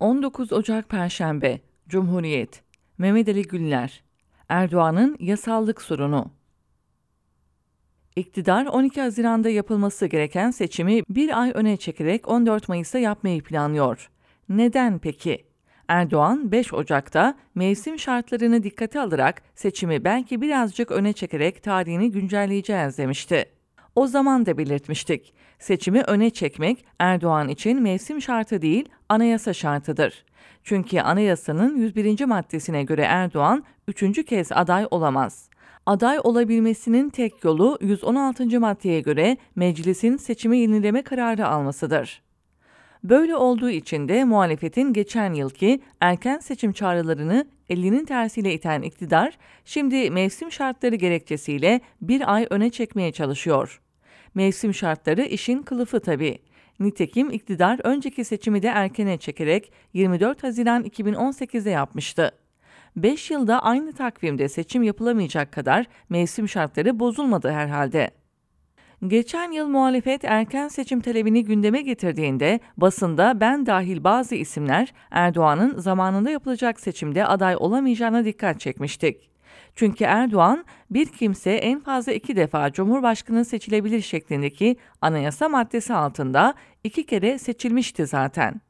19 Ocak Perşembe Cumhuriyet Mehmet Ali Güller Erdoğan'ın yasallık sorunu İktidar 12 Haziran'da yapılması gereken seçimi bir ay öne çekerek 14 Mayıs'ta yapmayı planlıyor. Neden peki? Erdoğan 5 Ocak'ta mevsim şartlarını dikkate alarak seçimi belki birazcık öne çekerek tarihini güncelleyeceğiz demişti. O zaman da belirtmiştik. Seçimi öne çekmek Erdoğan için mevsim şartı değil, anayasa şartıdır. Çünkü anayasanın 101. maddesine göre Erdoğan üçüncü kez aday olamaz. Aday olabilmesinin tek yolu 116. maddeye göre meclisin seçimi yenileme kararı almasıdır. Böyle olduğu için de muhalefetin geçen yılki erken seçim çağrılarını elinin tersiyle iten iktidar, şimdi mevsim şartları gerekçesiyle bir ay öne çekmeye çalışıyor. Mevsim şartları işin kılıfı tabii. Nitekim iktidar önceki seçimi de erkene çekerek 24 Haziran 2018'de yapmıştı. 5 yılda aynı takvimde seçim yapılamayacak kadar mevsim şartları bozulmadı herhalde. Geçen yıl muhalefet erken seçim talebini gündeme getirdiğinde basında ben dahil bazı isimler Erdoğan'ın zamanında yapılacak seçimde aday olamayacağına dikkat çekmiştik. Çünkü Erdoğan bir kimse en fazla iki defa Cumhurbaşkanı seçilebilir şeklindeki anayasa maddesi altında iki kere seçilmişti zaten.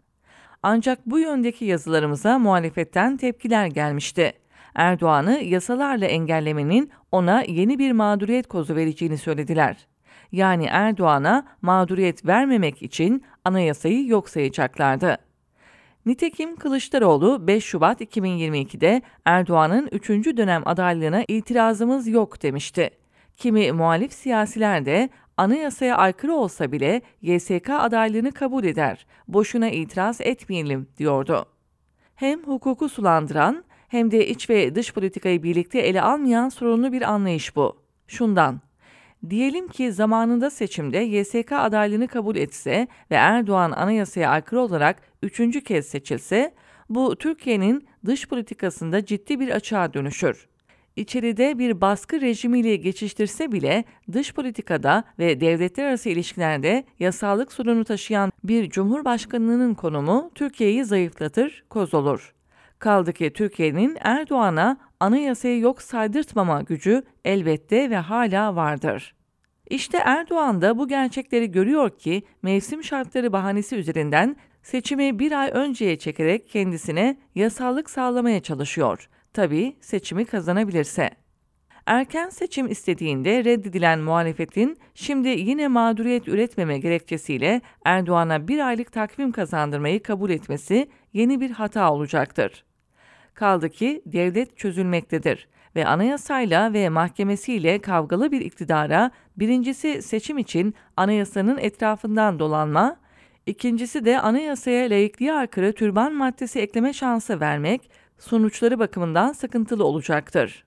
Ancak bu yöndeki yazılarımıza muhalefetten tepkiler gelmişti. Erdoğan'ı yasalarla engellemenin ona yeni bir mağduriyet kozu vereceğini söylediler. Yani Erdoğan'a mağduriyet vermemek için anayasayı yok sayacaklardı. Nitekim Kılıçdaroğlu 5 Şubat 2022'de Erdoğan'ın 3. dönem adaylığına itirazımız yok demişti. Kimi muhalif siyasiler de anayasaya aykırı olsa bile YSK adaylığını kabul eder, boşuna itiraz etmeyelim diyordu. Hem hukuku sulandıran hem de iç ve dış politikayı birlikte ele almayan sorunlu bir anlayış bu. Şundan, Diyelim ki zamanında seçimde YSK adaylığını kabul etse ve Erdoğan anayasaya aykırı olarak üçüncü kez seçilse, bu Türkiye'nin dış politikasında ciddi bir açığa dönüşür. İçeride bir baskı rejimiyle geçiştirse bile dış politikada ve devletler arası ilişkilerde yasallık sorunu taşıyan bir cumhurbaşkanının konumu Türkiye'yi zayıflatır, koz olur. Kaldı ki Türkiye'nin Erdoğan'a anayasayı yok saydırtmama gücü elbette ve hala vardır. İşte Erdoğan da bu gerçekleri görüyor ki mevsim şartları bahanesi üzerinden seçimi bir ay önceye çekerek kendisine yasallık sağlamaya çalışıyor. Tabii seçimi kazanabilirse. Erken seçim istediğinde reddedilen muhalefetin şimdi yine mağduriyet üretmeme gerekçesiyle Erdoğan'a bir aylık takvim kazandırmayı kabul etmesi yeni bir hata olacaktır. Kaldı ki devlet çözülmektedir ve anayasayla ve mahkemesiyle kavgalı bir iktidara birincisi seçim için anayasanın etrafından dolanma, ikincisi de anayasaya layıklığa aykırı türban maddesi ekleme şansı vermek sonuçları bakımından sıkıntılı olacaktır.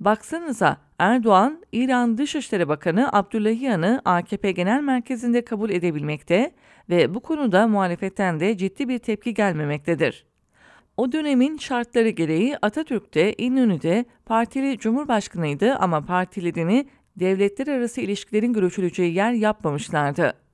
Baksanıza Erdoğan, İran Dışişleri Bakanı Abdullahiyan'ı AKP Genel Merkezi'nde kabul edebilmekte ve bu konuda muhalefetten de ciddi bir tepki gelmemektedir. O dönemin şartları gereği Atatürk de İnönü'de partili cumhurbaşkanıydı ama partilerini devletler arası ilişkilerin görüşüleceği yer yapmamışlardı.